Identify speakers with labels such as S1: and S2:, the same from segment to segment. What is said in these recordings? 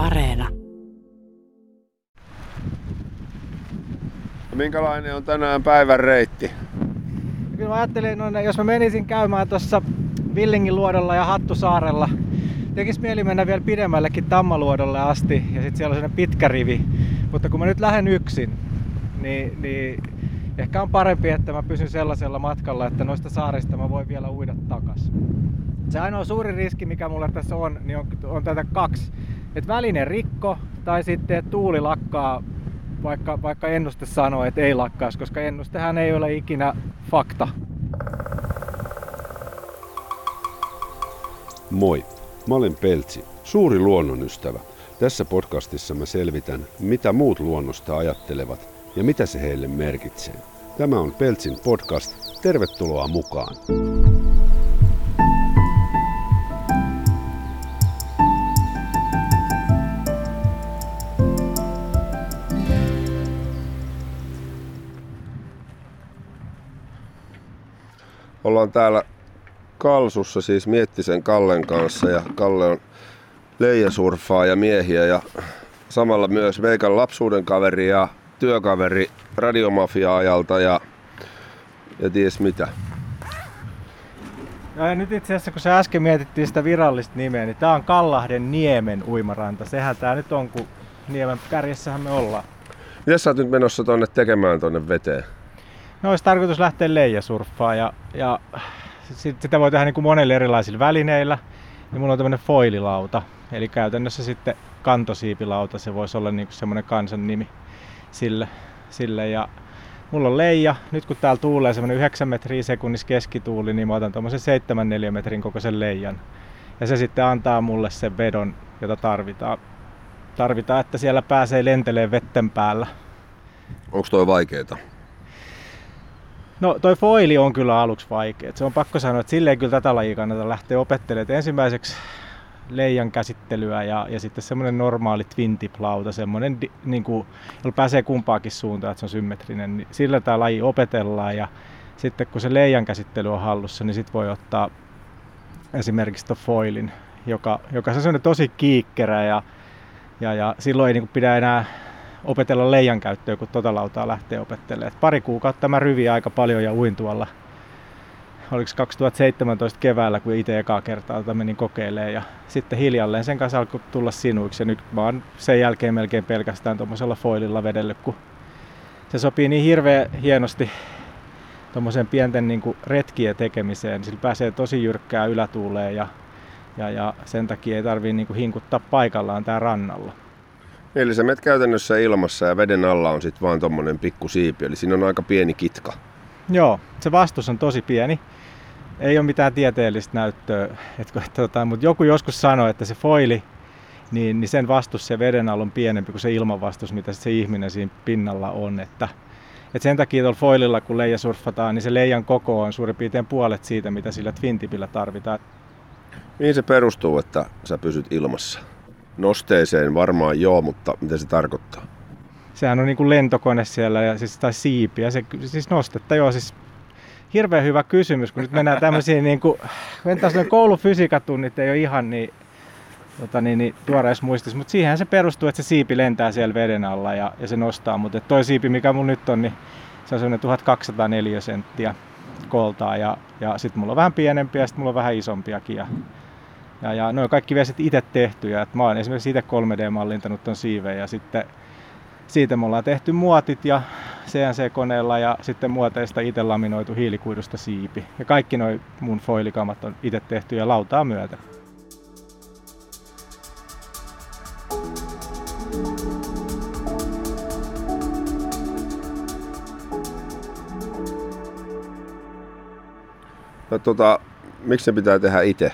S1: Areena.
S2: Minkälainen on tänään päivän reitti?
S3: Kyllä mä ajattelin, no, jos mä menisin käymään tuossa Villingin luodolla ja Hattusaarella, tekis mieli mennä vielä pidemmällekin Tammaluodolle asti ja sitten siellä on sellainen pitkä rivi. Mutta kun mä nyt lähden yksin, niin, niin ehkä on parempi, että mä pysyn sellaisella matkalla, että noista saarista mä voin vielä uida takas. Se ainoa suuri riski, mikä mulla tässä on, niin on, on tätä kaksi. Että välinen rikko tai sitten että tuuli lakkaa, vaikka, vaikka ennuste sanoo, että ei lakkaisi, koska ennustehän ei ole ikinä fakta.
S2: Moi, mä olen Peltsi, suuri luonnonystävä. Tässä podcastissa mä selvitän, mitä muut luonnosta ajattelevat ja mitä se heille merkitsee. Tämä on Peltsin podcast. Tervetuloa mukaan. Ollaan täällä Kalsussa siis Miettisen Kallen kanssa ja Kalle on leijasurfaa ja miehiä ja samalla myös Veikan lapsuuden kaveri ja työkaveri radiomafia-ajalta ja, ja ties mitä.
S3: Ja nyt itse asiassa, kun sä äsken mietittiin sitä virallista nimeä, niin tää on Kallahden Niemen uimaranta. Sehän tää nyt on, kun Niemen kärjessähän me ollaan.
S2: Mitä sä oot nyt menossa tonne tekemään tonne veteen?
S3: No olisi tarkoitus lähteä leijasurffaan ja, ja sit, sitä voi tehdä niin kuin monilla erilaisilla välineillä. Ja mulla on tämmönen foililauta, eli käytännössä sitten kantosiipilauta, se voisi olla niin semmoinen kansan nimi sille, sille. Ja mulla on leija, nyt kun täällä tuulee semmoinen 9 metriä sekunnissa keskituuli, niin mä otan tuommoisen 7 4 metrin kokoisen leijan. Ja se sitten antaa mulle sen vedon, jota tarvitaan. Tarvitaan, että siellä pääsee lentelee vetten päällä.
S2: Onko toi vaikeeta?
S3: No toi foili on kyllä aluksi vaikea. Se on pakko sanoa, että silleen kyllä tätä lajia kannata lähteä opettelemaan. ensimmäiseksi leijan käsittelyä ja, ja sitten semmoinen normaali twin tip lauta, semmoinen, niin kuin, jolla pääsee kumpaakin suuntaan, että se on symmetrinen, niin sillä tämä laji opetellaan ja sitten kun se leijan käsittely on hallussa, niin sitten voi ottaa esimerkiksi tuon foilin, joka, joka on semmoinen tosi kiikkerä ja, ja, ja silloin ei niin kuin pidä enää opetella leijan käyttöä, kun tota lautaa lähtee opettelemaan. pari kuukautta mä ryvi aika paljon ja uin tuolla oliko 2017 keväällä, kun itse ekaa kertaa menin kokeilemaan ja sitten hiljalleen sen kanssa alkoi tulla sinuiksi ja nyt mä oon sen jälkeen melkein pelkästään tuommoisella foililla vedellyt, kun se sopii niin hirveän hienosti tuommoisen pienten niin retkien tekemiseen. Sillä pääsee tosi jyrkkää ylätuuleen ja, ja, ja sen takia ei tarvii niin hinkuttaa paikallaan tää rannalla.
S2: Eli sä menet käytännössä ilmassa ja veden alla on sitten vaan tommonen pikku siipi, eli siinä on aika pieni kitka.
S3: Joo, se vastus on tosi pieni ei ole mitään tieteellistä näyttöä, että, tota, mutta joku joskus sanoi, että se foili, niin, niin sen vastus se veden alla on pienempi kuin se ilmanvastus, mitä se ihminen siinä pinnalla on. Että, että sen takia tuolla foililla, kun leija surffataan, niin se leijan koko on suurin piirtein puolet siitä, mitä sillä twintipillä tarvitaan.
S2: Mihin se perustuu, että sä pysyt ilmassa? Nosteeseen varmaan joo, mutta mitä se tarkoittaa?
S3: Sehän on niin kuin lentokone siellä ja siis, tai siipi ja se, siis nostetta joo, siis hirveän hyvä kysymys, kun nyt mennään tämmöisiin, niin kuin, koulufysiikatunnit ei ole ihan niin, tota, niin, niin tuoreessa muistissa, mutta siihen se perustuu, että se siipi lentää siellä veden alla ja, ja se nostaa, mutta toi siipi, mikä mun nyt on, niin se on semmoinen 1204 senttiä koltaa ja, ja sitten mulla on vähän pienempiä ja sitten mulla on vähän isompiakin ja, ja, ja ne on kaikki vielä itse tehtyjä. Et mä oon esimerkiksi itse 3D-mallintanut ton siiven ja sitten siitä me ollaan tehty muotit ja CNC-koneella ja sitten muoteista itse laminoitu hiilikuidusta siipi. Ja kaikki noin mun foilikamat on itse tehty ja lautaa myötä.
S2: No, tota, miksi se pitää tehdä itse?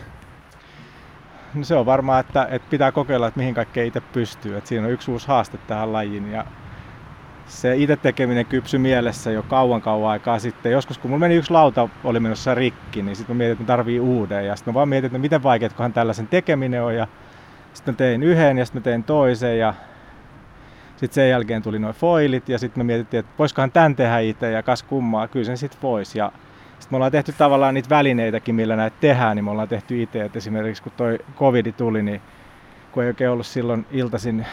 S3: No se on varmaan, että, että pitää kokeilla, että mihin kaikkeen itse pystyy. Että siinä on yksi uusi haaste tähän lajiin ja se itse tekeminen kypsy mielessä jo kauan kauan aikaa sitten. Joskus kun mulla meni yksi lauta, oli menossa rikki, niin sitten mä mietin, että mä tarvii uuden. Ja sitten mä vaan mietin, että miten vaikeatkohan tällaisen tekeminen on. Ja sitten mä tein yhden ja sitten mä tein toisen ja sitten sen jälkeen tuli noin foilit ja sitten me mietittiin, että voisikohan tämän tehdä itse ja kas kummaa, kyllä sen sitten voisi. Ja sitten me ollaan tehty tavallaan niitä välineitäkin, millä näitä tehdään, niin me ollaan tehty itse. Että esimerkiksi kun toi covid tuli, niin kun ei oikein ollut silloin iltaisin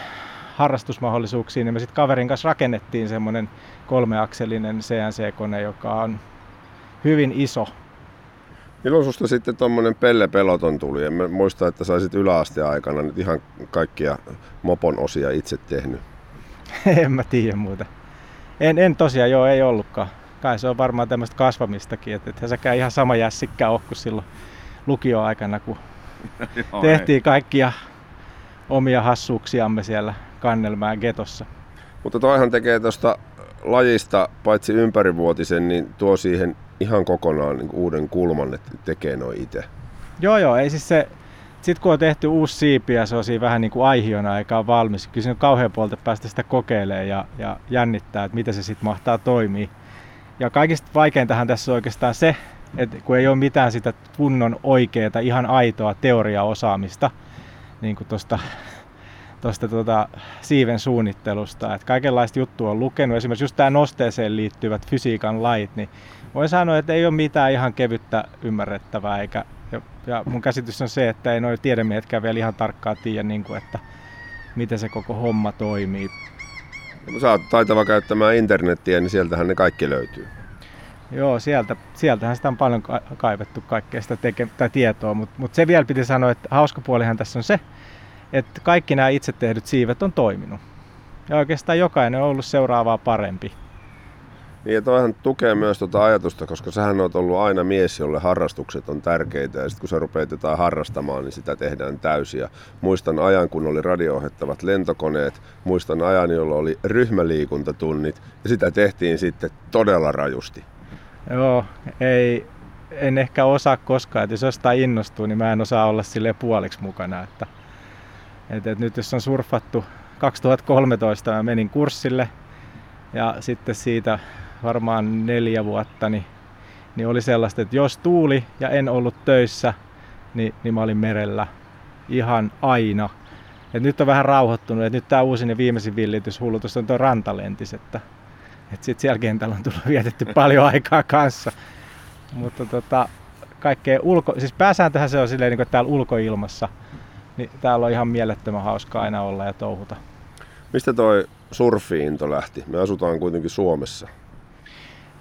S3: harrastusmahdollisuuksia, niin me sitten kaverin kanssa rakennettiin semmoinen kolmeakselinen CNC-kone, joka on hyvin iso.
S2: Milloin susta sitten tuommoinen Pelle Peloton tuli? En muista, että saisit yläasteaikana nyt ihan kaikkia mopon osia itse tehnyt.
S3: en mä tiedä muuta. En, en tosiaan, joo, ei ollutkaan. Kai se on varmaan tämmöistä kasvamistakin, että et säkään ihan sama jässikkä ole kuin silloin lukioaikana, kun tehtiin kaikkia omia hassuuksiamme siellä Kannelmään getossa.
S2: Mutta toihan tekee tuosta lajista paitsi ympärivuotisen, niin tuo siihen ihan kokonaan niin uuden kulman, että tekee noin itse.
S3: Joo, joo, ei siis se, sitten kun on tehty uusi siipi ja se on siinä vähän niin kuin aihiona eikä valmis, kyllä siinä on kauhean puolta päästä sitä kokeilemaan ja, ja jännittää, että miten se sitten mahtaa toimia. Ja kaikista vaikeintahan tässä on oikeastaan se, että kun ei ole mitään sitä kunnon oikeaa, ihan aitoa teoriaosaamista, niin kuin tuosta tuosta tuota, siiven suunnittelusta. että kaikenlaista juttua on lukenut, esimerkiksi just tämä nosteeseen liittyvät fysiikan lait, niin voin sanoa, että ei ole mitään ihan kevyttä ymmärrettävää, eikä, ja, ja mun käsitys on se, että ei noin tiedemiehetkään vielä ihan tarkkaan tiedä, niin kuin, että miten se koko homma toimii.
S2: Sä oot taitava käyttämään internettiä, niin sieltähän ne kaikki löytyy.
S3: Joo, sieltä, sieltähän sitä on paljon kaivettu kaikkea sitä teke- tai tietoa, mutta mut se vielä piti sanoa, että hauska puolihan tässä on se, että kaikki nämä itse tehdyt siivet on toiminut. Ja oikeastaan jokainen on ollut seuraavaa parempi.
S2: Niin ja toihan tukee myös tuota ajatusta, koska sähän on ollut aina mies, jolle harrastukset on tärkeitä ja sitten kun sä rupeat jotain harrastamaan, niin sitä tehdään täysin. Ja muistan ajan, kun oli radio lentokoneet, muistan ajan, jolla oli ryhmäliikuntatunnit ja sitä tehtiin sitten todella rajusti.
S3: Joo, ei, en ehkä osaa koskaan, että jos jostain innostuu, niin mä en osaa olla sille puoliksi mukana. Että, että, että nyt jos on surfattu 2013, mä menin kurssille ja sitten siitä varmaan neljä vuotta, niin, niin oli sellaista, että jos tuuli ja en ollut töissä, niin, niin mä olin merellä ihan aina. Et nyt on vähän rauhoittunut, että nyt tämä uusin ja viimeisin villitys hullutus on tuo rantalentis, että, että sitten siellä kentällä on tullut vietetty paljon aikaa kanssa. Mutta tota, kaikkea ulko... Siis pääsääntöhän se on silleen, niin kuin täällä ulkoilmassa, niin täällä on ihan mielettömän hauska aina olla ja touhuta.
S2: Mistä toi surfiinto lähti? Me asutaan kuitenkin Suomessa.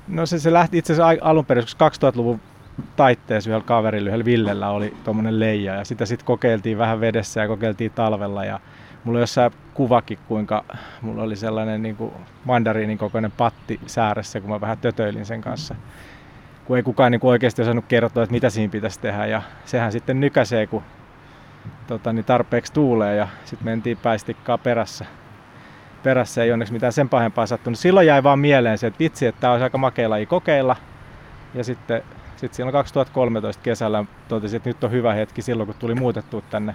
S3: No se, se lähti itse asiassa alun perin, 2000-luvun taitteessa yhdellä kaverilla, yhdellä Villellä oli tuommoinen leija ja sitä sitten kokeiltiin vähän vedessä ja kokeiltiin talvella ja mulla oli jossain kuvakin, kuinka mulla oli sellainen niin kuin mandariinin kokoinen patti sääressä, kun mä vähän tötöilin sen kanssa. Kun ei kukaan niin kuin oikeasti osannut kertoa, että mitä siinä pitäisi tehdä ja sehän sitten nykäsee, kun tota, niin tarpeeksi tuulee ja sitten mentiin päistikkaa perässä perässä ei onneksi mitään sen pahempaa sattunut. Silloin jäi vaan mieleen se, että vitsi, että tämä olisi aika makea laji kokeilla. Ja sitten sitten silloin 2013 kesällä totesin, että nyt on hyvä hetki silloin, kun tuli muutettu tänne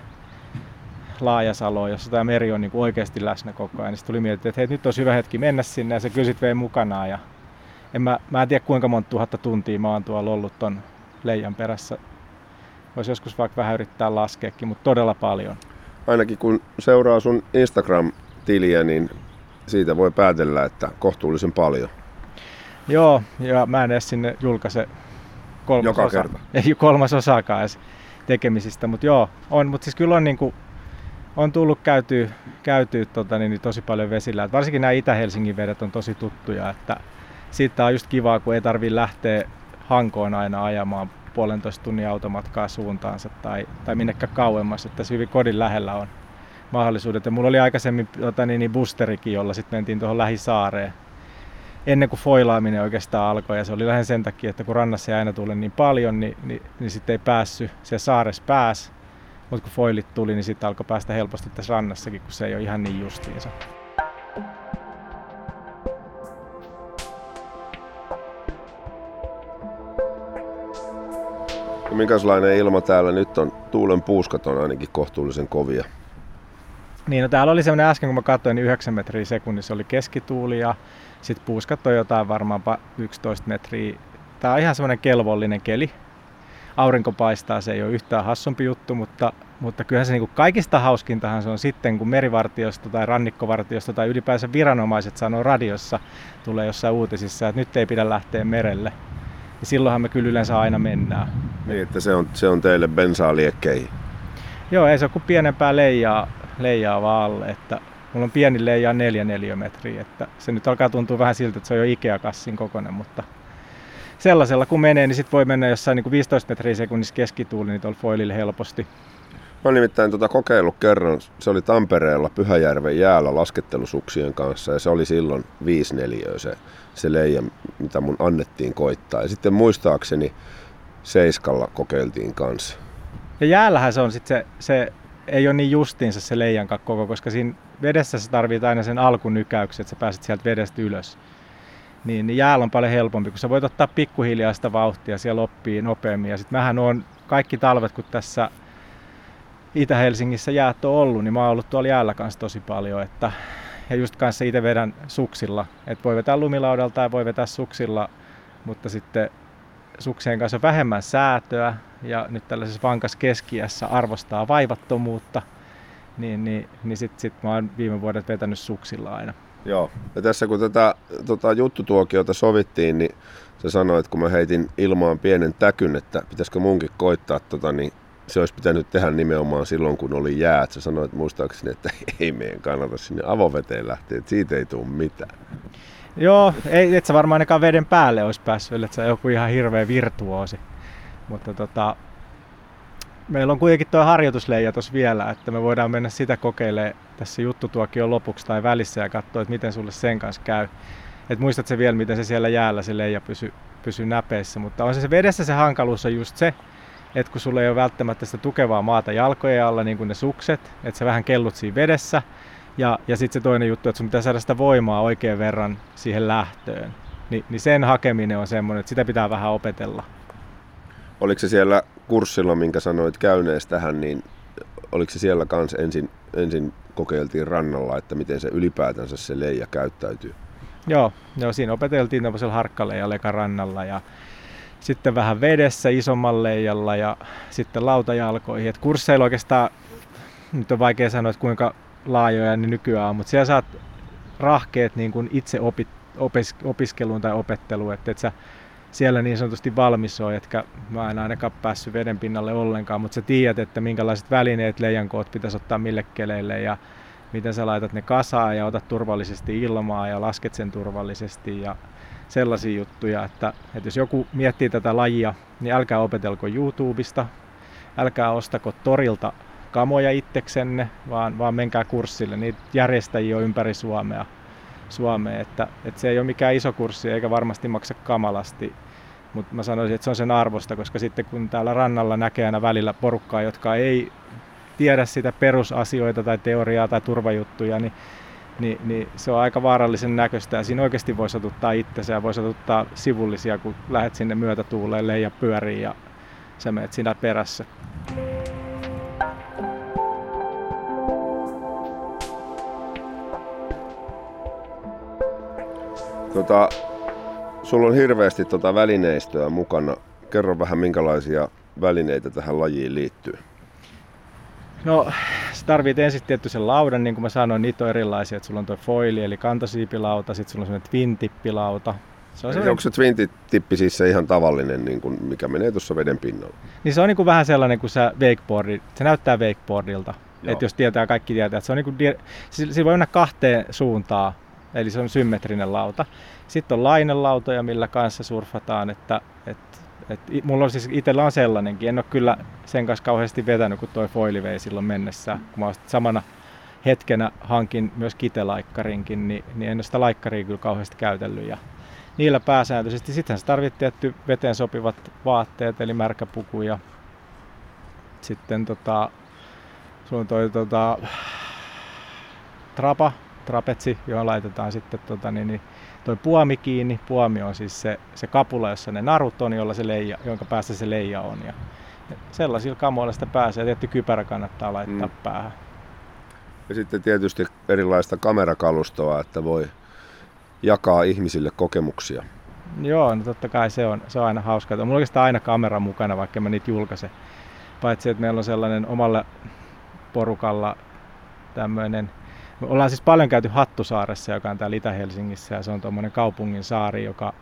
S3: Laajasaloon, jossa tämä meri on niin kuin oikeasti läsnä koko ajan. Niin tuli mietitty, että hei, nyt olisi hyvä hetki mennä sinne ja se sitten vei mukanaan. Ja en mä, mä en tiedä kuinka monta tuhatta tuntia mä oon tuolla ollut ton leijan perässä. Voisi joskus vaikka vähän yrittää laskeekin, mutta todella paljon.
S2: Ainakin kun seuraa sun Instagram tiliä, niin siitä voi päätellä, että kohtuullisen paljon.
S3: Joo, ja mä en edes sinne julkaise kolmas
S2: Joka
S3: osa,
S2: kerta.
S3: Ei kolmas osaakaan edes tekemisistä, mutta joo, on, mutta siis kyllä on niinku, on tullut käytyä, käytyä tota, niin, niin tosi paljon vesillä. Et varsinkin nämä Itä-Helsingin vedet on tosi tuttuja, että siitä on just kivaa, kun ei tarvitse lähteä Hankoon aina ajamaan puolentoista tunnin automatkaa suuntaansa tai, tai minnekään kauemmas, että tässä hyvin kodin lähellä on mahdollisuudet. Ja mulla oli aikaisemmin tota, niin, niin boosterikin, jolla sitten mentiin tuohon lähisaareen ennen kuin foilaaminen oikeastaan alkoi. Ja se oli lähinnä sen takia, että kun rannassa ei aina tule niin paljon, niin, niin, niin sitten ei päässyt. Se saaressa pääs, mutta kun foilit tuli, niin sitten alkoi päästä helposti tässä rannassakin, kun se ei ole ihan niin justiinsa.
S2: Ja minkälainen ilma täällä nyt on? Tuulen puuskat on ainakin kohtuullisen kovia.
S3: Niin, no täällä oli semmoinen äsken, kun mä katsoin, niin 9 metriä sekunnissa oli keskituuli ja sitten puuskat on jotain varmaan 11 metriä. Tää on ihan semmoinen kelvollinen keli. Aurinko paistaa, se ei ole yhtään hassumpi juttu, mutta, mutta kyllähän se niin kaikista hauskintahan se on sitten, kun merivartiosto tai rannikkovartiosto tai ylipäänsä viranomaiset sanoo radiossa, tulee jossain uutisissa, että nyt ei pidä lähteä merelle. Ja silloinhan me kyllä yleensä aina mennään.
S2: Niin, että se on, se on teille bensaa liekkeihin.
S3: Joo, ei se ole kuin pienempää leijaa, leijaa vaan alle, että mulla on pieni leija 4 neliömetriä, että se nyt alkaa tuntua vähän siltä, että se on jo Ikea-kassin kokoinen, mutta sellaisella kun menee, niin sit voi mennä jossain niin kuin 15 metriä sekunnissa keskituuli niin tuolla foilille helposti.
S2: Mä nimittäin tuota kokeillut kerran, se oli Tampereella Pyhäjärven jäällä laskettelusuksien kanssa ja se oli silloin 5 neliöä se, se leija, mitä mun annettiin koittaa. Ja sitten muistaakseni Seiskalla kokeiltiin kanssa.
S3: Ja jäällähän se on sitten se, se ei ole niin justiinsa se leijan koko, koska siinä vedessä sä tarvitsee aina sen alkunykäyksen, että sä pääset sieltä vedestä ylös. Niin, niin jäällä on paljon helpompi, kun sä voit ottaa pikkuhiljaa sitä vauhtia siellä oppii nopeammin. Ja sitten mähän on kaikki talvet, kun tässä Itä-Helsingissä jäät on ollut, niin mä oon ollut tuolla jäällä kanssa tosi paljon. Että, ja just kanssa itse vedän suksilla. Että voi vetää lumilaudalta ja voi vetää suksilla, mutta sitten suksien kanssa vähemmän säätöä ja nyt tällaisessa vankassa keskiässä arvostaa vaivattomuutta, niin, niin, niin sitten sit mä oon viime vuodet vetänyt suksilla aina.
S2: Joo, ja tässä kun tätä tota, juttutuokiota sovittiin, niin sä sanoit, kun mä heitin ilmaan pienen täkyn, että pitäisikö munkin koittaa tota, niin se olisi pitänyt tehdä nimenomaan silloin, kun oli jäät. Sä sanoit muistaakseni, että ei meidän kannata sinne avoveteen lähteä, että siitä ei tule mitään.
S3: Joo, ei, et sä varmaan ainakaan veden päälle olisi päässyt, että sä joku ihan hirveä virtuoosi. Mutta tota, meillä on kuitenkin tuo harjoitusleija tuossa vielä, että me voidaan mennä sitä kokeilemaan tässä juttutuokion lopuksi tai välissä ja katsoa, että miten sulle sen kanssa käy. Et muistat se vielä, miten se siellä jäällä se leija pysyy pysy näpeissä, mutta on se, se vedessä se hankaluus on just se, että kun sulla ei ole välttämättä sitä tukevaa maata jalkojen alla, niin kuin ne sukset, että sä vähän kellut siinä vedessä, ja, ja sitten se toinen juttu, että sun pitää saada sitä voimaa oikein verran siihen lähtöön. Ni, niin sen hakeminen on semmoinen, että sitä pitää vähän opetella.
S2: Oliko se siellä kurssilla, minkä sanoit käyneessä tähän, niin oliko se siellä kanssa ensin, ensin kokeiltiin rannalla, että miten se ylipäätänsä se leija käyttäytyy?
S3: Joo, joo siinä opeteltiin tämmöisellä harkkaleijalle eka rannalla ja sitten vähän vedessä isomman leijalla ja sitten lautajalkoihin. Et kursseilla oikeastaan, nyt on vaikea sanoa, että kuinka laajoja ne nykyään on, mutta siellä saat rahkeet niin kuin itse opit, opis, opiskeluun tai opetteluun, että et sä siellä niin sanotusti valmis on, etkä mä en ainakaan päässyt veden pinnalle ollenkaan, mutta sä tiedät, että minkälaiset välineet leijankoot pitäisi ottaa mille keleille ja miten sä laitat ne kasaan ja otat turvallisesti ilmaa ja lasket sen turvallisesti ja sellaisia juttuja, että, että jos joku miettii tätä lajia, niin älkää opetelko YouTubesta, älkää ostako torilta kamoja itseksenne, vaan, vaan menkää kurssille. Niitä järjestäjiä on ympäri Suomea, Suomea että, että se ei ole mikään iso kurssi eikä varmasti maksa kamalasti, mutta mä sanoisin, että se on sen arvosta, koska sitten kun täällä rannalla näkee aina välillä porukkaa, jotka ei tiedä sitä perusasioita tai teoriaa tai turvajuttuja, niin niin, niin se on aika vaarallisen näköistä ja siinä oikeasti voi satuttaa itsensä ja voi satuttaa sivullisia, kun lähdet sinne myötätuuleen ja pyöriin ja sä menet siinä perässä.
S2: Tota, sulla on hirveästi tota välineistöä mukana. Kerro vähän, minkälaisia välineitä tähän lajiin liittyy.
S3: No, sä tarvit ensin tietty sen laudan, niin kuin mä sanoin, niitä on erilaisia. Että sulla on tuo foili, eli kantosiipilauta, sitten sulla on semmoinen twin-tippilauta.
S2: Se on sellainen... Onko se twin-tippi siis se ihan tavallinen, niin kuin, mikä menee tuossa veden pinnalla?
S3: Niin se on niin kuin vähän sellainen kuin se wakeboardi. Se näyttää wakeboardilta. Että jos tietää, kaikki tietää, että se on niin kuin, sillä voi mennä kahteen suuntaan, eli se on symmetrinen lauta. Sitten on lainelautoja, millä kanssa surfataan, että, että et mulla on siis itsellä on sellainenkin. En ole kyllä sen kanssa kauheasti vetänyt, kun toi foili vei silloin mennessä. Kun mä samana hetkenä hankin myös kitelaikkarinkin, niin, niin en ole sitä laikkaria kyllä kauheasti käytellyt. Ja niillä pääsääntöisesti. Sitten se tarvitsee tietty veteen sopivat vaatteet, eli märkäpuku ja sitten tota, on toi tota, trapa, trapetsi, johon laitetaan sitten tota, niin, niin, toi puomi kiinni. Puomi on siis se, se kapula, jossa ne narut on, jolla se leija, jonka päässä se leija on. Ja, ja sellaisilla kamoilla sitä pääsee. Tietty kypärä kannattaa laittaa mm. päähän.
S2: Ja sitten tietysti erilaista kamerakalustoa, että voi jakaa ihmisille kokemuksia.
S3: Joo, no totta kai se on, se on aina hauskaa. On oikeastaan aina kamera mukana, vaikka mä niitä julkaise. Paitsi, että meillä on sellainen omalla porukalla tämmöinen me ollaan siis paljon käyty Hattusaaressa, joka on täällä Itä-Helsingissä ja se on tuommoinen kaupungin saari, joka,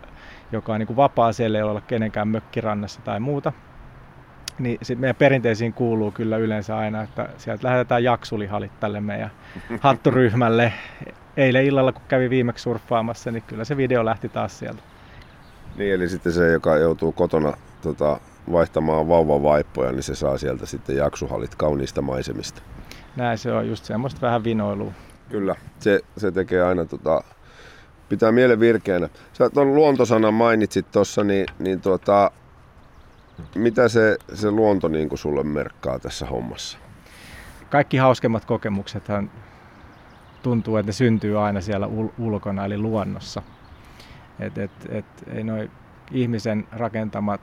S3: joka on niin kuin vapaa siellä, ei ole kenenkään mökkirannassa tai muuta. niin sit meidän perinteisiin kuuluu kyllä yleensä aina, että sieltä lähetetään jaksulihalit tälle meidän hatturyhmälle. Eilen illalla, kun kävi viimeksi surffaamassa, niin kyllä se video lähti taas sieltä.
S2: Niin, eli sitten se, joka joutuu kotona tota, vaihtamaan vauvavaippoja, niin se saa sieltä sitten jaksuhalit kauniista maisemista.
S3: Näin se on, just semmoista vähän vinoilua.
S2: Kyllä, se, se tekee aina tota, pitää mielen virkeänä. Sä tuon luontosanan mainitsit tuossa, niin, niin tuota, mitä se, se luonto niin kuin sulle merkkaa tässä hommassa?
S3: Kaikki hauskemmat kokemuksethan tuntuu, että ne syntyy aina siellä ul- ulkona, eli luonnossa. Et, et, et, ei noi ihmisen rakentamat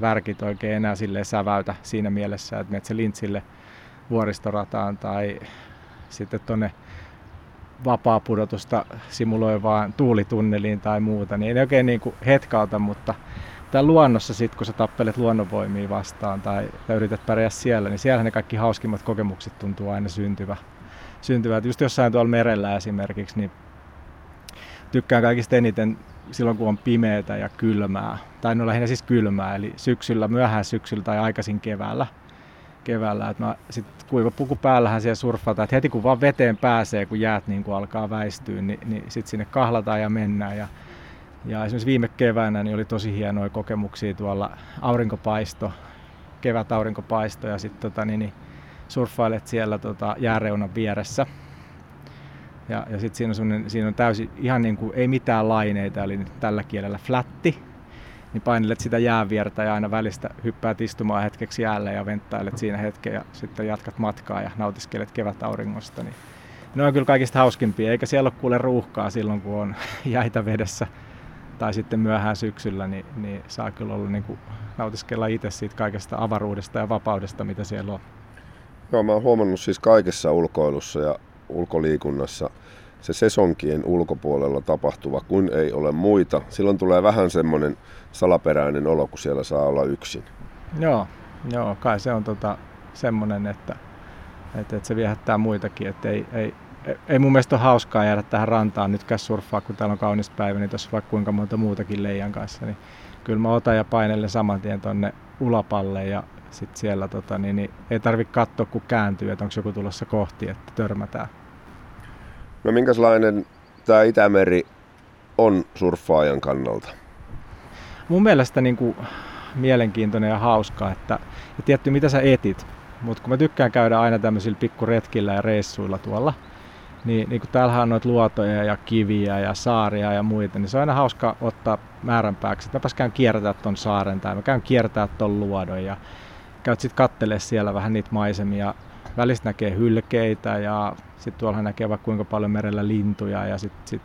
S3: värkit oikein enää sille säväytä siinä mielessä, että menet se lintsille vuoristorataan tai sitten tuonne vapaa pudotusta simuloivaan tuulitunneliin tai muuta, niin ei ne oikein niin kuin hetkauta, mutta täällä luonnossa sit, kun sä tappelet luonnonvoimia vastaan tai, tai yrität pärjää siellä, niin siellä ne kaikki hauskimmat kokemukset tuntuu aina syntyvä. syntyvä. Just jossain tuolla merellä esimerkiksi, niin tykkään kaikista eniten silloin, kun on pimeää ja kylmää. Tai no lähinnä siis kylmää, eli syksyllä, myöhään syksyllä tai aikaisin keväällä. keväällä. Et mä sit kuiva puku päällähän siellä surffataan, että heti kun vaan veteen pääsee, kun jäät niin kun alkaa väistyä, niin, niin sitten sinne kahlataan ja mennään. Ja, ja esimerkiksi viime keväänä niin oli tosi hienoja kokemuksia tuolla aurinkopaisto, kevät aurinkopaisto ja sitten tota, niin, niin surffailet siellä tota, jääreunan vieressä ja, ja sitten siinä on, siinä on täysin ihan niin kuin ei mitään laineita, eli tällä kielellä flätti. Niin painelet sitä jääviertä ja aina välistä hyppäät istumaan hetkeksi jäälle ja venttailet siinä hetken ja sitten jatkat matkaa ja nautiskelet kevätauringosta. Niin ne on kyllä kaikista hauskimpia, eikä siellä ole kuule ruuhkaa silloin, kun on jäitä vedessä tai sitten myöhään syksyllä, niin, niin saa kyllä olla niin kuin nautiskella itse siitä kaikesta avaruudesta ja vapaudesta, mitä siellä on.
S2: Joo, mä oon huomannut siis kaikessa ulkoilussa ja ulkoliikunnassa se sesonkien ulkopuolella tapahtuva, kun ei ole muita. Silloin tulee vähän semmoinen salaperäinen olo, kun siellä saa olla yksin.
S3: Joo, joo kai se on tota, semmoinen, että, että, että se viehättää muitakin. Että ei, ei, ei mun mielestä ole hauskaa jäädä tähän rantaan nytkään surffaa, kun täällä on kaunis päivä, niin tuossa vaikka kuinka monta muutakin leijan kanssa. Niin kyllä mä otan ja painellen saman tien tonne ulapalle ja sitten siellä tota, niin, niin ei tarvitse katsoa, kun kääntyy, että onko joku tulossa kohti, että törmätään.
S2: No minkälainen tämä Itämeri on surffaajan kannalta?
S3: Mun mielestä niin kuin, mielenkiintoinen ja hauska, että ja tietty mitä sä etit, mutta kun mä tykkään käydä aina tämmöisillä pikkuretkillä ja reissuilla tuolla, niin, niin kun täällähän on noita luotoja ja kiviä ja saaria ja muita, niin se on aina hauska ottaa määränpääksi, että mäpäs käyn kiertää ton saaren tai mä käyn kiertää ton luodon ja käyt sitten kattelee siellä vähän niitä maisemia. Välistä näkee hylkeitä ja sitten tuolla näkee vaikka kuinka paljon merellä lintuja ja sitten sit,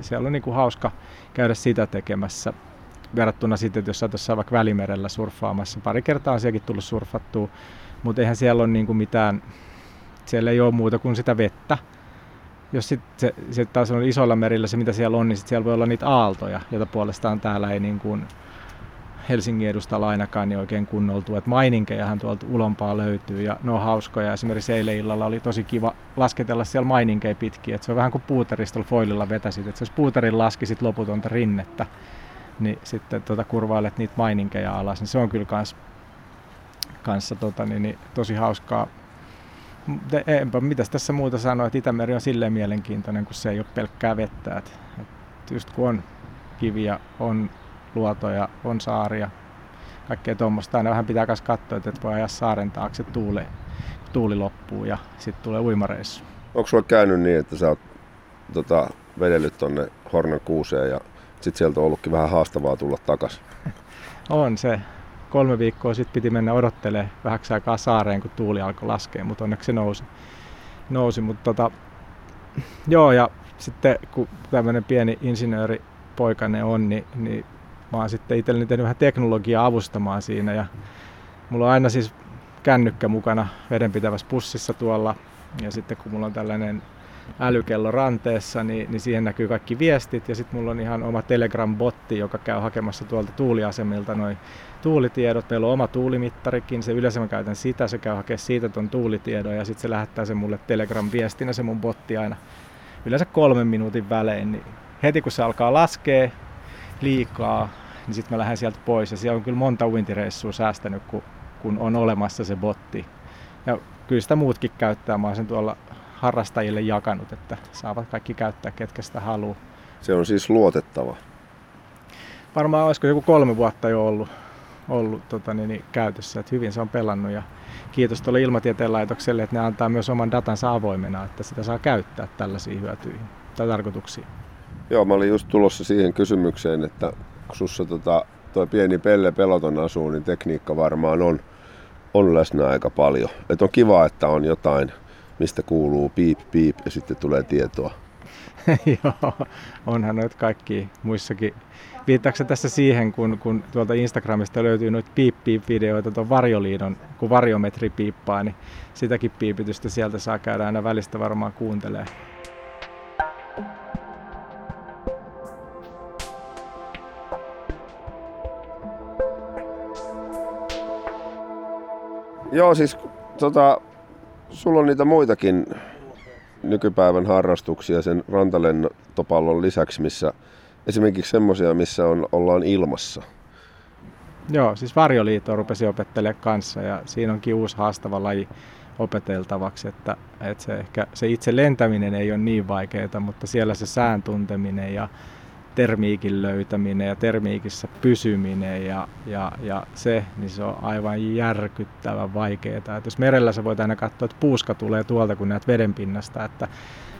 S3: siellä on niinku hauska käydä sitä tekemässä verrattuna sitten, että jos sä tuossa vaikka Välimerellä surffaamassa. Pari kertaa on sielläkin tullut surfattua, mutta eihän siellä ole niinku mitään, siellä ei ole muuta kuin sitä vettä. Jos sitten se, se taas on isolla merillä se, mitä siellä on, niin sit siellä voi olla niitä aaltoja, joita puolestaan täällä ei niin kuin Helsingin edustalla ainakaan niin oikein kunnoltu. Et maininkejahan tuolta ulompaa löytyy ja ne on hauskoja. Esimerkiksi eilen illalla oli tosi kiva lasketella siellä maininkeja pitkin. Et se on vähän kuin puuteristolla foililla vetäsit. Et jos puuterin laskisit loputonta rinnettä, niin sitten tota, kurvailet niitä maininkeja alas, niin se on kyllä kans, kanssa tota, niin, niin, tosi hauskaa. Enpä mitäs tässä muuta sanoa, että Itämeri on silleen mielenkiintoinen, kun se ei ole pelkkää vettä. Et, et just kun on kiviä, on luotoja, on saaria, kaikkea tuommoista. Aina vähän pitää myös katsoa, että voi ajaa saaren taakse tuuli, tuuli loppuu ja sitten tulee uimareissu.
S2: Onko sulla käynyt niin, että sä oot tota, vedellyt tonne Hornan kuuseen ja sitten sieltä on ollutkin vähän haastavaa tulla takaisin?
S3: on se. Kolme viikkoa sitten piti mennä odottelemaan vähäksi aikaa saareen, kun tuuli alkoi laskea, mutta onneksi se nousi. nousi mutta tota, joo, ja sitten kun tämmöinen pieni insinööripoikane on, niin, niin mä oon sitten itselleni tehnyt vähän teknologiaa avustamaan siinä ja mulla on aina siis kännykkä mukana vedenpitävässä pussissa tuolla ja sitten kun mulla on tällainen älykello ranteessa, niin, niin siihen näkyy kaikki viestit ja sitten mulla on ihan oma Telegram-botti, joka käy hakemassa tuolta tuuliasemilta noin tuulitiedot. Meillä on oma tuulimittarikin, se yleensä mä käytän sitä, se käy hakemaan siitä ton tuulitiedon ja sitten se lähettää se mulle Telegram-viestinä se mun botti aina yleensä kolmen minuutin välein. Niin heti kun se alkaa laskea liikaa, niin sitten mä lähden sieltä pois. Ja siellä on kyllä monta uintireissua säästänyt, kun, kun on olemassa se botti. Ja kyllä sitä muutkin käyttää. Mä olen sen tuolla harrastajille jakanut, että saavat kaikki käyttää, ketkä sitä haluaa.
S2: Se on siis luotettava.
S3: Varmaan olisiko joku kolme vuotta jo ollut, ollut tota, niin, niin, käytössä, että hyvin se on pelannut ja kiitos tuolle Ilmatieteen laitokselle, että ne antaa myös oman datansa avoimena, että sitä saa käyttää tällaisiin hyötyihin tai tarkoituksiin.
S2: Joo, mä olin just tulossa siihen kysymykseen, että kun sussa tota, tuo pieni pelle peloton asuu, niin tekniikka varmaan on, on läsnä aika paljon. Et on kiva, että on jotain, mistä kuuluu piip piip ja sitten tulee tietoa.
S3: Joo, onhan noita kaikki muissakin. Viittaako tässä siihen, kun, kun tuolta Instagramista löytyy noita piip piip videoita tuon varjoliidon, kun varjometri piippaa, niin sitäkin piipitystä sieltä saa käydä aina välistä varmaan kuuntelee.
S2: Joo, siis tota, sulla on niitä muitakin nykypäivän harrastuksia sen rantalentopallon lisäksi, missä esimerkiksi semmoisia, missä on, ollaan ilmassa.
S3: Joo, siis Varjoliitto rupesi opettelemaan kanssa ja siinä onkin uusi haastava laji opeteltavaksi, että, että se, ehkä, se itse lentäminen ei ole niin vaikeaa, mutta siellä se sään tunteminen ja termiikin löytäminen ja termiikissä pysyminen ja, ja, ja se, niin se on aivan järkyttävän vaikeaa. Että jos merellä sä voit aina katsoa, että puuska tulee tuolta, kun näet vedenpinnasta, että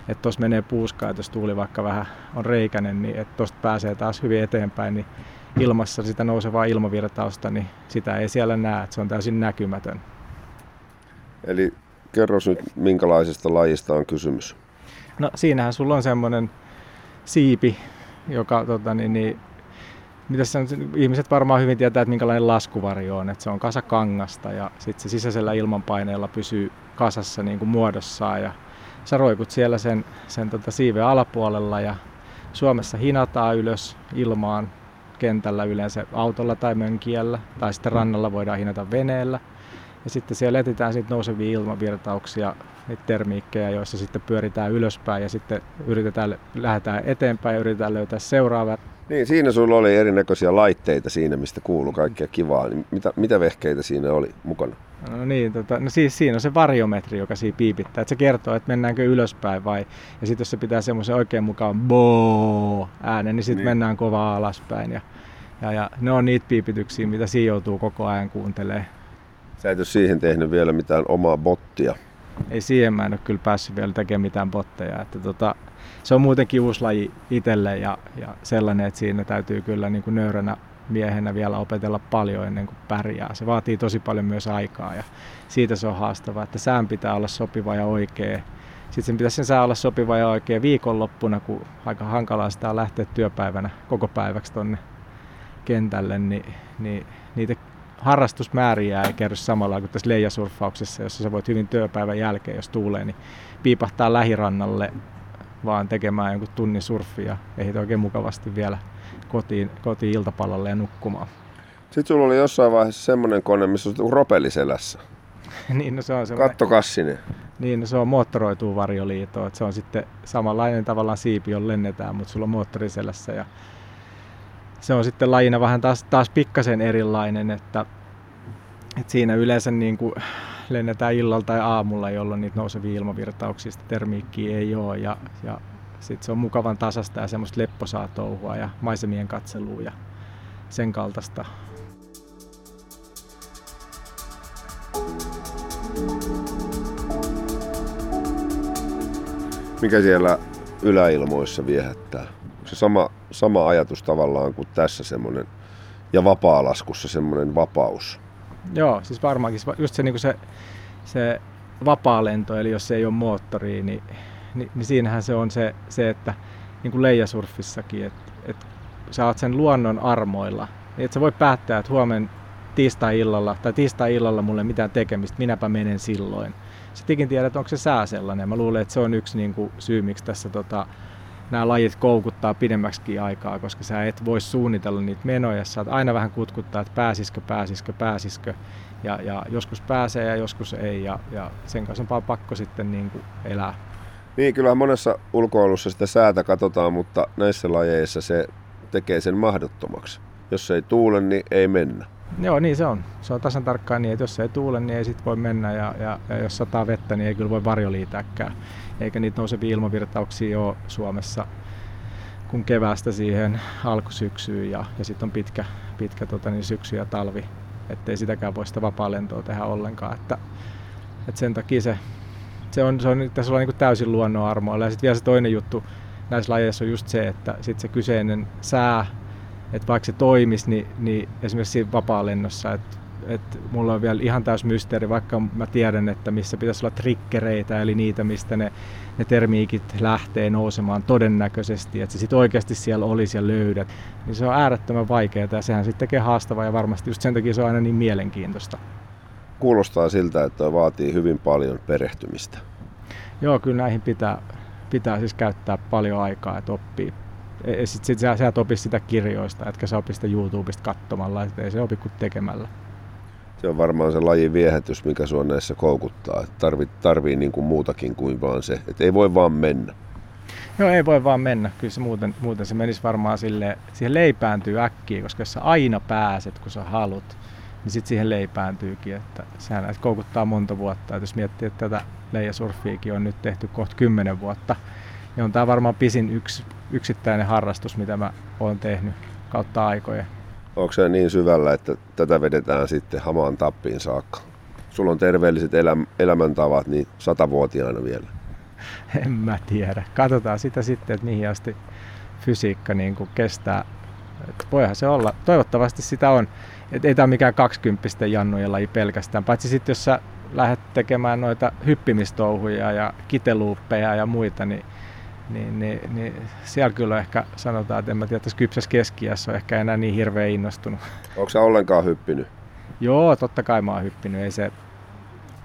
S3: että tuossa menee puuskaa, että jos tuuli vaikka vähän on reikäinen, niin että tuosta pääsee taas hyvin eteenpäin, niin ilmassa sitä nousevaa ilmavirtausta, niin sitä ei siellä näe, että se on täysin näkymätön.
S2: Eli kerro nyt, minkälaisesta lajista on kysymys?
S3: No siinähän sulla on semmoinen siipi, joka tota, niin, niin, mitä se on, ihmiset varmaan hyvin tietää, että minkälainen laskuvarjo on, että se on kasa kangasta ja sitten se sisäisellä ilmanpaineella pysyy kasassa niin kuin muodossaan ja sä roikut siellä sen, sen tota siiven alapuolella ja Suomessa hinataan ylös ilmaan kentällä yleensä autolla tai mönkiellä tai sitten rannalla voidaan hinata veneellä. Ja sitten siellä etsitään sitten nousevia ilmavirtauksia, niitä termiikkejä, joissa sitten pyöritään ylöspäin ja sitten yritetään, lähdetään eteenpäin ja yritetään löytää seuraava.
S2: Niin, siinä sulla oli erinäköisiä laitteita siinä, mistä kuuluu kaikkea kivaa. Niin mitä, mitä vehkeitä siinä oli mukana?
S3: No niin, tota, no siis siinä on se varjometri, joka siinä piipittää. Että se kertoo, että mennäänkö ylöspäin vai... Ja sitten jos se pitää semmoisen oikein mukaan bo äänen, niin sitten niin. mennään kovaa alaspäin. Ja, ja, ja, ne on niitä piipityksiä, mitä siinä joutuu koko ajan kuuntelemaan.
S2: Sä et ole siihen tehnyt vielä mitään omaa bottia.
S3: Ei siihen mä en ole kyllä päässyt vielä tekemään mitään botteja. Että tota, se on muutenkin uusi laji itselle ja, ja sellainen, että siinä täytyy kyllä niin kuin nöyränä miehenä vielä opetella paljon ennen kuin pärjää. Se vaatii tosi paljon myös aikaa ja siitä se on haastavaa, että sään pitää olla sopiva ja oikea. Sitten sen pitäisi sen sää olla sopiva ja oikea viikonloppuna, kun aika hankalaa sitä lähteä työpäivänä koko päiväksi tonne kentälle, niin, niin niitä harrastusmääriä ei kerry samalla kuin tässä leijasurfauksessa, jossa sä voit hyvin työpäivän jälkeen, jos tuulee, niin piipahtaa lähirannalle vaan tekemään jonkun tunnin surfia ja oikein mukavasti vielä kotiin, kotiin iltapalalle ja nukkumaan.
S2: Sitten sulla oli jossain vaiheessa semmoinen kone, missä on ropelisselässä.
S3: niin, no se on
S2: semmoinen...
S3: Niin, no se on moottoroituu varjoliito. Että se on sitten samanlainen tavallaan siipi, jolla lennetään, mutta sulla on moottoriselässä. Ja se on sitten lajina vähän taas, taas pikkasen erilainen, että, että siinä yleensä niin kuin lennetään illalla tai aamulla, jolloin niitä nousevia ilmavirtauksista termiikkiä ei ole. Ja, ja sitten se on mukavan tasasta ja semmoista lepposaa touhua ja maisemien katselua ja sen kaltaista.
S2: Mikä siellä yläilmoissa viehättää? Se sama, sama ajatus tavallaan kuin tässä semmoinen ja vapaalaskussa semmoinen vapaus.
S3: Joo, siis varmaankin just se, niin se, se vapaa lento, eli jos ei ole moottoria, niin niin, niin siinähän se on se, se että niin kuin leijasurfissakin, että, että sä oot sen luonnon armoilla. Niin että sä voi päättää, että huomen tiistai-illalla tai tiistai-illalla mulle mitään tekemistä, minäpä menen silloin. Sittenkin tiedät, onko se sää sellainen. Mä luulen, että se on yksi niin kuin, syy, miksi tässä tota, nämä lajit koukuttaa pidemmäksi aikaa, koska sä et voi suunnitella niitä menoja. Sä aina vähän kutkuttaa, että pääsiskö, pääsiskö, pääsiskö. Ja, ja joskus pääsee ja joskus ei. Ja, ja sen kanssa on vaan pakko sitten niin kuin elää.
S2: Niin, kyllä monessa ulkoilussa sitä säätä katsotaan, mutta näissä lajeissa se tekee sen mahdottomaksi. Jos ei tuule, niin ei mennä.
S3: Joo, niin se on. Se on tasan tarkkaan niin, että jos ei tuule, niin ei sit voi mennä ja, ja, ja jos sataa vettä, niin ei kyllä voi varjoliitääkään. Eikä niitä nousevia ilmavirtauksia ole Suomessa kun keväästä siihen alkusyksyyn ja, ja sitten on pitkä, pitkä tota, niin syksy ja talvi, ettei sitäkään voi sitä vapaa-lentoa tehdä ollenkaan. Että, että sen takia se, se on, se on tässä ollaan niin täysin luonnonarmoilla. Ja sitten vielä se toinen juttu näissä lajeissa on just se, että sit se kyseinen sää, että vaikka se toimisi, niin, niin esimerkiksi siinä vapaa-lennossa, että että mulla on vielä ihan täys mysteeri, vaikka mä tiedän, että missä pitäisi olla trikkereitä, eli niitä, mistä ne, ne termiikit lähtee nousemaan todennäköisesti, että se sitten oikeasti siellä olisi ja löydät, niin se on äärettömän vaikeaa ja sehän sitten tekee haastavaa ja varmasti just sen takia se on aina niin mielenkiintoista.
S2: Kuulostaa siltä, että vaatii hyvin paljon perehtymistä.
S3: Joo, kyllä näihin pitää, pitää siis käyttää paljon aikaa, että oppii. Sitten sit sä, sä et opi sitä kirjoista, etkä sä opi sitä YouTubesta katsomalla, että ei se opi kuin tekemällä
S2: se on varmaan se lajin viehätys, mikä sua näissä koukuttaa. Että tarvii, tarvii niin kuin muutakin kuin vaan se. Että ei voi vaan mennä.
S3: Joo, ei voi vaan mennä. Kyllä se muuten, muuten se menisi varmaan sille, siihen leipääntyy äkkiä, koska jos sä aina pääset, kun sä haluat, niin sitten siihen leipääntyykin. Että sehän näitä koukuttaa monta vuotta. Että jos miettii, että tätä leijasurfiikin on nyt tehty kohta kymmenen vuotta, niin on tämä varmaan pisin yksi, yksittäinen harrastus, mitä mä oon tehnyt kautta aikojen.
S2: Onko se niin syvällä, että tätä vedetään sitten hamaan tappiin saakka? Sulla on terveelliset eläm- elämäntavat, niin satavuotiaana vielä.
S3: En mä tiedä. Katsotaan sitä sitten, että mihin asti fysiikka niin kuin kestää. Et voihan se olla. Toivottavasti sitä on. Et ei tämä mikään kaksikymppisten jannujen laji pelkästään. Paitsi sitten, jos sä lähdet tekemään noita hyppimistouhuja ja kiteluuppeja ja muita, niin niin, niin, niin siellä kyllä ehkä sanotaan, että en mä tiedä, että kypsässä keskiässä on ehkä enää niin hirveän innostunut.
S2: Onko sä ollenkaan hyppinyt?
S3: Joo, totta kai mä oon hyppinyt. Ei se...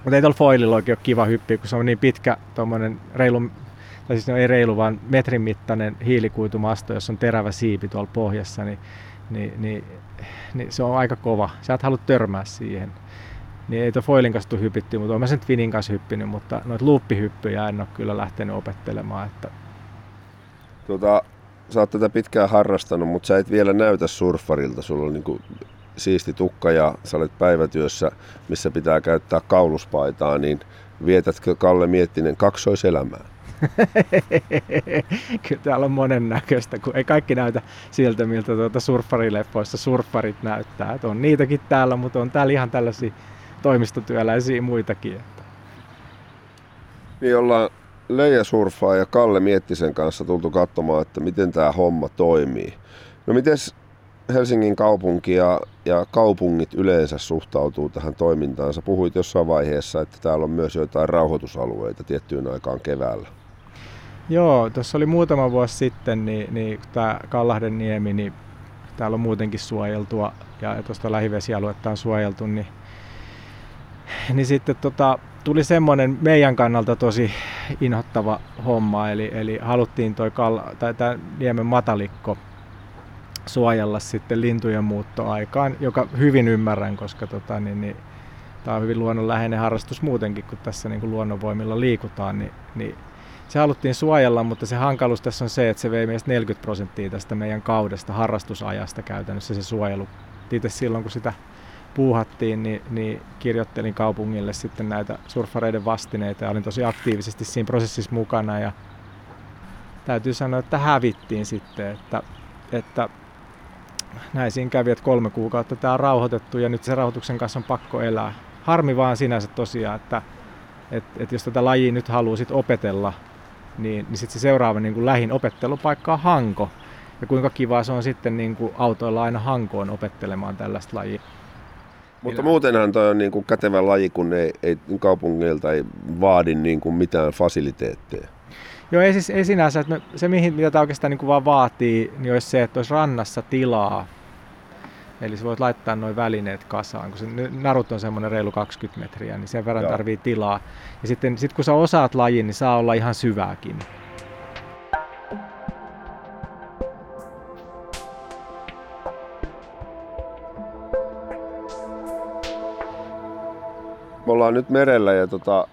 S3: Mutta ei tuolla foililla oikein ole kiva hyppiä, kun se on niin pitkä tuommoinen reilu, tai siis no ei reilu, vaan metrin mittainen hiilikuitumasto, jossa on terävä siipi tuolla pohjassa, niin, niin, niin, niin se on aika kova. Sä et halua törmää siihen. Niin ei tuon foilin kanssa tule hypittyä, mutta olen mä sen Twinin kanssa hyppinyt, mutta noita luuppihyppyjä en ole kyllä lähtenyt opettelemaan. Että
S2: Tuota, sä oot tätä pitkään harrastanut, mutta sä et vielä näytä surffarilta. Sulla on niinku siisti tukka ja sä olet päivätyössä, missä pitää käyttää kauluspaitaa, niin vietätkö Kalle Miettinen kaksoiselämää?
S3: Kyllä täällä on monennäköistä, kun ei kaikki näytä siltä, miltä tuota surffarileffoissa surffarit näyttää. Et on niitäkin täällä, mutta on täällä ihan tällaisia toimistotyöläisiä muitakin.
S2: Niin ollaan Leija Surfaa ja Kalle Miettisen kanssa tultu katsomaan, että miten tämä homma toimii. No miten Helsingin kaupunki ja, ja kaupungit yleensä suhtautuu tähän toimintaan? Sä puhuit jossain vaiheessa, että täällä on myös joitain rauhoitusalueita tiettyyn aikaan keväällä.
S3: Joo, tuossa oli muutama vuosi sitten, niin, niin tämä Kallahden niemi, niin täällä on muutenkin suojeltua ja tuosta lähivesialuetta on suojeltu, niin, niin sitten tota, tuli semmoinen meidän kannalta tosi inhottava homma, eli, eli haluttiin toi kal- tai tämä niemen matalikko suojella sitten lintujen muuttoaikaan, joka hyvin ymmärrän, koska tota, niin, niin, tämä on hyvin luonnonläheinen harrastus muutenkin, kun tässä niin kuin luonnonvoimilla liikutaan, niin, niin se haluttiin suojella, mutta se hankaluus tässä on se, että se vei meistä 40 prosenttia tästä meidän kaudesta, harrastusajasta käytännössä se suojelu. Itse silloin, kun sitä puuhattiin, niin, niin kirjoittelin kaupungille sitten näitä surffareiden vastineita ja olin tosi aktiivisesti siinä prosessissa mukana ja täytyy sanoa, että hävittiin sitten, että, että näin siinä kävi, että kolme kuukautta tämä on rauhoitettu ja nyt se rauhoituksen kanssa on pakko elää. Harmi vaan sinänsä tosiaan, että, että, että jos tätä lajia nyt haluaa sit opetella, niin, niin sitten se seuraava niin kuin lähin opettelupaikka on Hanko. Ja kuinka kiva se on sitten niin kuin autoilla aina Hankoon opettelemaan tällaista lajia.
S2: Mutta muutenhan toi on niin kuin kätevä laji, kun ei, ei kaupungilta ei vaadi niin kuin mitään fasiliteetteja.
S3: Joo, ei, siis, ei sinänsä. Että se, mihin, mitä tämä oikeastaan niin kuin vaan vaatii, niin olisi se, että olisi rannassa tilaa. Eli sä voit laittaa noin välineet kasaan. Kun se narut on semmoinen reilu 20 metriä, niin sen verran Joo. tarvii tilaa. Ja sitten sit kun sä osaat lajin, niin saa olla ihan syvääkin.
S2: Me ollaan nyt merellä ja tota,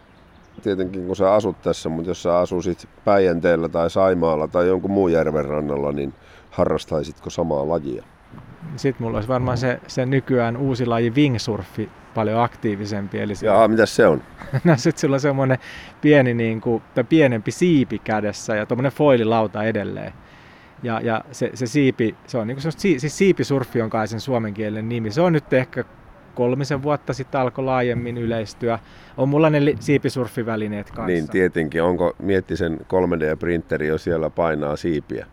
S2: tietenkin kun sä asut tässä, mutta jos sä asuisit Päijänteellä tai Saimaalla tai jonkun muun järven rannalla, niin harrastaisitko samaa lajia?
S3: Sitten mulla olisi varmaan se, se nykyään uusi laji wingsurfi paljon aktiivisempi. Eli se,
S2: Jaa, mitä se on?
S3: no sitten sulla on semmoinen pieni, niin kuin, tai pienempi siipi kädessä ja tuommoinen foililauta edelleen. Ja, ja se, se siipi, se on niin kuin siis siipisurfi on kai sen suomenkielinen nimi. Se on nyt ehkä kolmisen vuotta sitten alkoi laajemmin yleistyä. On mulla ne siipisurfivälineet kanssa.
S2: Niin tietenkin. Onko Miettisen 3D-printeri jo siellä painaa siipiä?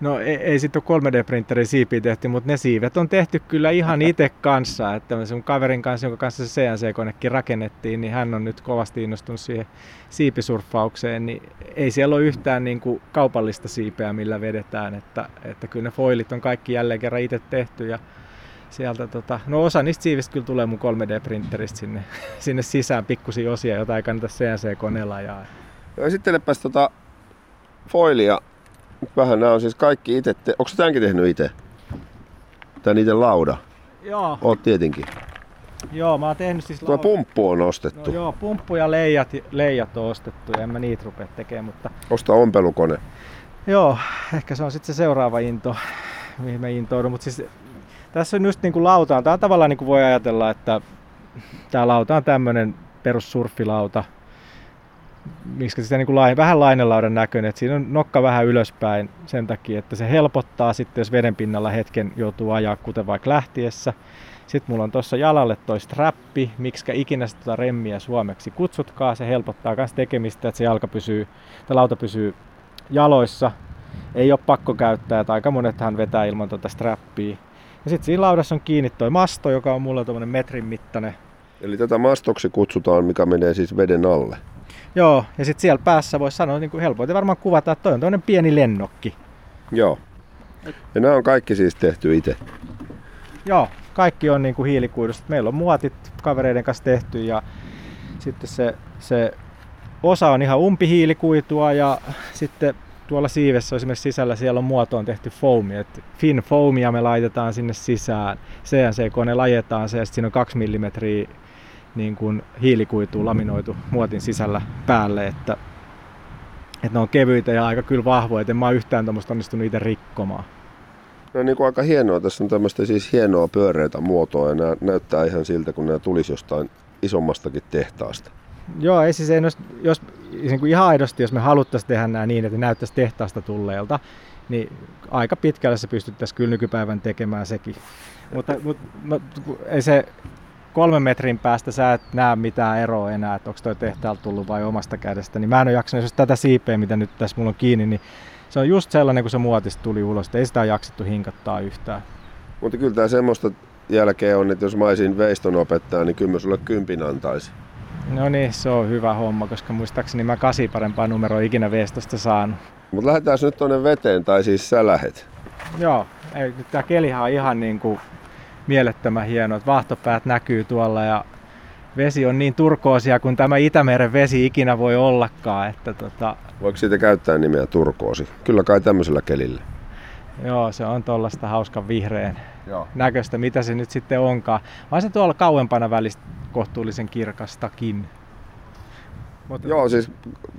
S3: No ei, ei sitten ole 3D-printerin siipiä tehty, mutta ne siivet on tehty kyllä ihan itse kanssa. Että sun kaverin kanssa, jonka kanssa se CNC-konekin rakennettiin, niin hän on nyt kovasti innostunut siihen siipisurffaukseen. Niin ei siellä ole yhtään niin kuin kaupallista siipeä, millä vedetään. Että, että kyllä ne foilit on kaikki jälleen kerran itse tehty. Ja sieltä, tota, no osa niistä siivistä kyllä tulee mun 3D-printeristä sinne, sinne sisään, pikkusia osia, jota ei kannata CNC-koneella ajaa.
S2: No esittelepäs tota foilia. Vähän nämä on siis kaikki itse, te- onko tämänkin tehnyt itse? Tän itse lauda?
S3: Joo.
S2: Oot tietenkin.
S3: Joo, mä oon tehnyt siis
S2: Tuo pumppu on ostettu.
S3: No joo, pumppu ja leijat, leijat on ostettu ja en mä niitä rupea tekemään, mutta...
S2: Osta ompelukone.
S3: Joo, ehkä se on sitten se seuraava into, mihin mä intoudun, mutta siis tässä on just niin kuin lautaan. Tämä tavallaan niin kuin voi ajatella, että tämä lauta on tämmöinen perussurfilauta, miksi sitä niin kuin lain, vähän lainelaudan näköinen, että siinä on nokka vähän ylöspäin sen takia, että se helpottaa sitten, jos veden pinnalla hetken joutuu ajaa, kuten vaikka lähtiessä. Sitten mulla on tuossa jalalle toi strappi, miksi ikinä sitä tuota remmiä suomeksi kutsutkaa, se helpottaa myös tekemistä, että se jalka pysyy, tai lauta pysyy jaloissa. Ei ole pakko käyttää, että aika monethan vetää ilman tuota strappia. Ja sitten siinä laudassa on kiinni toi masto, joka on mulla tuommoinen metrin mittainen.
S2: Eli tätä mastoksi kutsutaan, mikä menee siis veden alle.
S3: Joo, ja sitten siellä päässä voisi sanoa niin kuin helpoiten varmaan kuvata, että toi on toinen pieni lennokki.
S2: Joo. Ja nämä on kaikki siis tehty itse.
S3: Joo, kaikki on niin kuin hiilikuidusta. Meillä on muotit kavereiden kanssa tehty ja sitten se, se osa on ihan umpihiilikuitua ja sitten tuolla siivessä esimerkiksi sisällä siellä on muotoon tehty foami. Et fin foamia me laitetaan sinne sisään. CNC-kone lajetaan se ja siinä on 2 mm niin kuin hiilikuitu laminoitu muotin sisällä päälle, että, että ne on kevyitä ja aika kyllä vahvoja, en mä oon yhtään tuommoista onnistunut itse rikkomaan.
S2: No niin kuin aika hienoa. Tässä on tämmöistä siis hienoa pyöreitä muotoa ja nämä näyttää ihan siltä, kun nämä tulisi jostain isommastakin tehtaasta.
S3: Joo, ei siis ei, jos, jos niin kuin ihan aidosti, jos me haluttaisiin tehdä nämä niin, että ne näyttäisi tehtaasta tulleelta, niin aika pitkälle se pystyttäisiin kyllä nykypäivän tekemään sekin. Mutta, mutta no, ei se kolmen metrin päästä sä et näe mitään eroa enää, että onko toi tehtaalta tullut vai omasta kädestä. Niin mä en ole jaksanut, jos tätä siipeä, mitä nyt tässä mulla on kiinni, niin se on just sellainen, kun se muotista tuli ulos. Ei sitä jaksettu hinkattaa yhtään.
S2: Mutta kyllä tämä semmoista jälkeen on, että jos mä olisin veiston opettaja, niin kyllä mä sulle kympin antaisin.
S3: No niin, se on hyvä homma, koska muistaakseni mä kasi parempaa numeroa ikinä Vestosta saanut.
S2: Mutta lähdetään nyt tuonne veteen, tai siis sä lähet.
S3: Joo, ei, nyt tää kelihan on ihan niin kuin mielettömän hieno, että vaahtopäät näkyy tuolla ja vesi on niin turkoosia kuin tämä Itämeren vesi ikinä voi ollakaan. Että tota...
S2: Voiko siitä käyttää nimeä turkoosi? Kyllä kai tämmöisellä kelillä.
S3: Joo, se on tuollaista hauskan vihreän Joo. näköistä, mitä se nyt sitten onkaan. Vaan se tuolla kauempana välistä kohtuullisen kirkastakin.
S2: Mutta... Joo, siis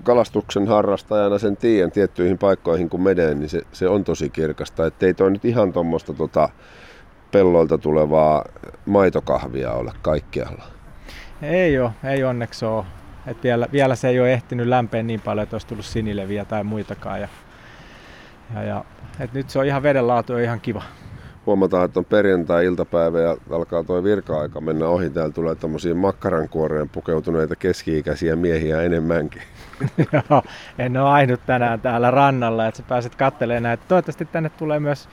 S2: kalastuksen harrastajana sen tiedän tiettyihin paikkoihin kun menee, niin se, se on tosi kirkasta. Että ei toi nyt ihan tuommoista tota, pelloilta tulevaa maitokahvia ole kaikkialla.
S3: Ei ole, ei onneksi ole. Et vielä, vielä se ei ole ehtinyt lämpeä niin paljon, että olisi tullut sinileviä tai muitakaan. Ja, ja, ja, et nyt se on ihan vedenlaatu ihan kiva
S2: huomataan, että on perjantai-iltapäivä ja alkaa tuo virka-aika mennä ohi. Täällä tulee tämmöisiä makkarankuoreen pukeutuneita keski-ikäisiä miehiä enemmänkin.
S3: Joo, en ole ainut tänään täällä rannalla, että sä pääset katselemaan näitä. Toivottavasti tänne tulee myös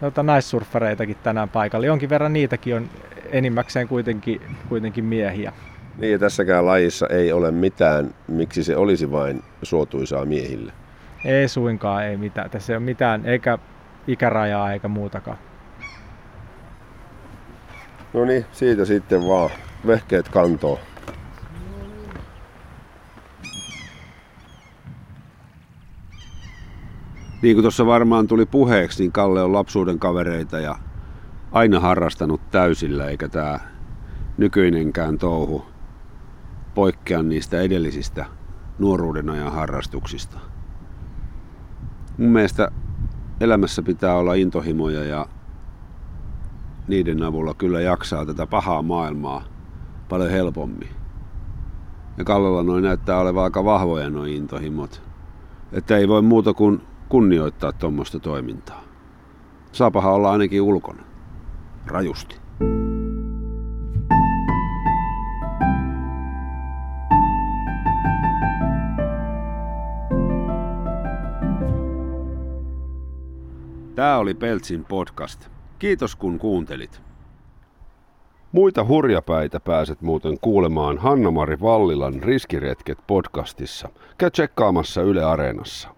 S3: noita naissurffareitakin tänään paikalle. Jonkin verran niitäkin on enimmäkseen kuitenkin, kuitenkin miehiä.
S2: Niin ja tässäkään lajissa ei ole mitään, miksi se olisi vain suotuisaa miehille.
S3: Ei suinkaan, ei mitään. Tässä ei ole mitään, eikä ikärajaa eikä muutakaan.
S2: No niin, siitä sitten vaan vehkeet kantoon. Niin kuin tuossa varmaan tuli puheeksi, niin Kalle on lapsuuden kavereita ja aina harrastanut täysillä, eikä tämä nykyinenkään touhu poikkea niistä edellisistä nuoruuden ajan harrastuksista. Mun mielestä elämässä pitää olla intohimoja ja
S1: niiden avulla kyllä jaksaa tätä pahaa maailmaa paljon helpommin. Ja Kallella noin näyttää olevan aika vahvoja noin intohimot. Että ei voi muuta kuin kunnioittaa tuommoista toimintaa. Saapahan olla ainakin ulkona. Rajusti. Tämä oli Peltsin podcast. Kiitos kun kuuntelit.
S2: Muita hurjapäitä pääset muuten kuulemaan Hanna-Mari Vallilan Riskiretket podcastissa. Käy tsekkaamassa Yle Areenassa.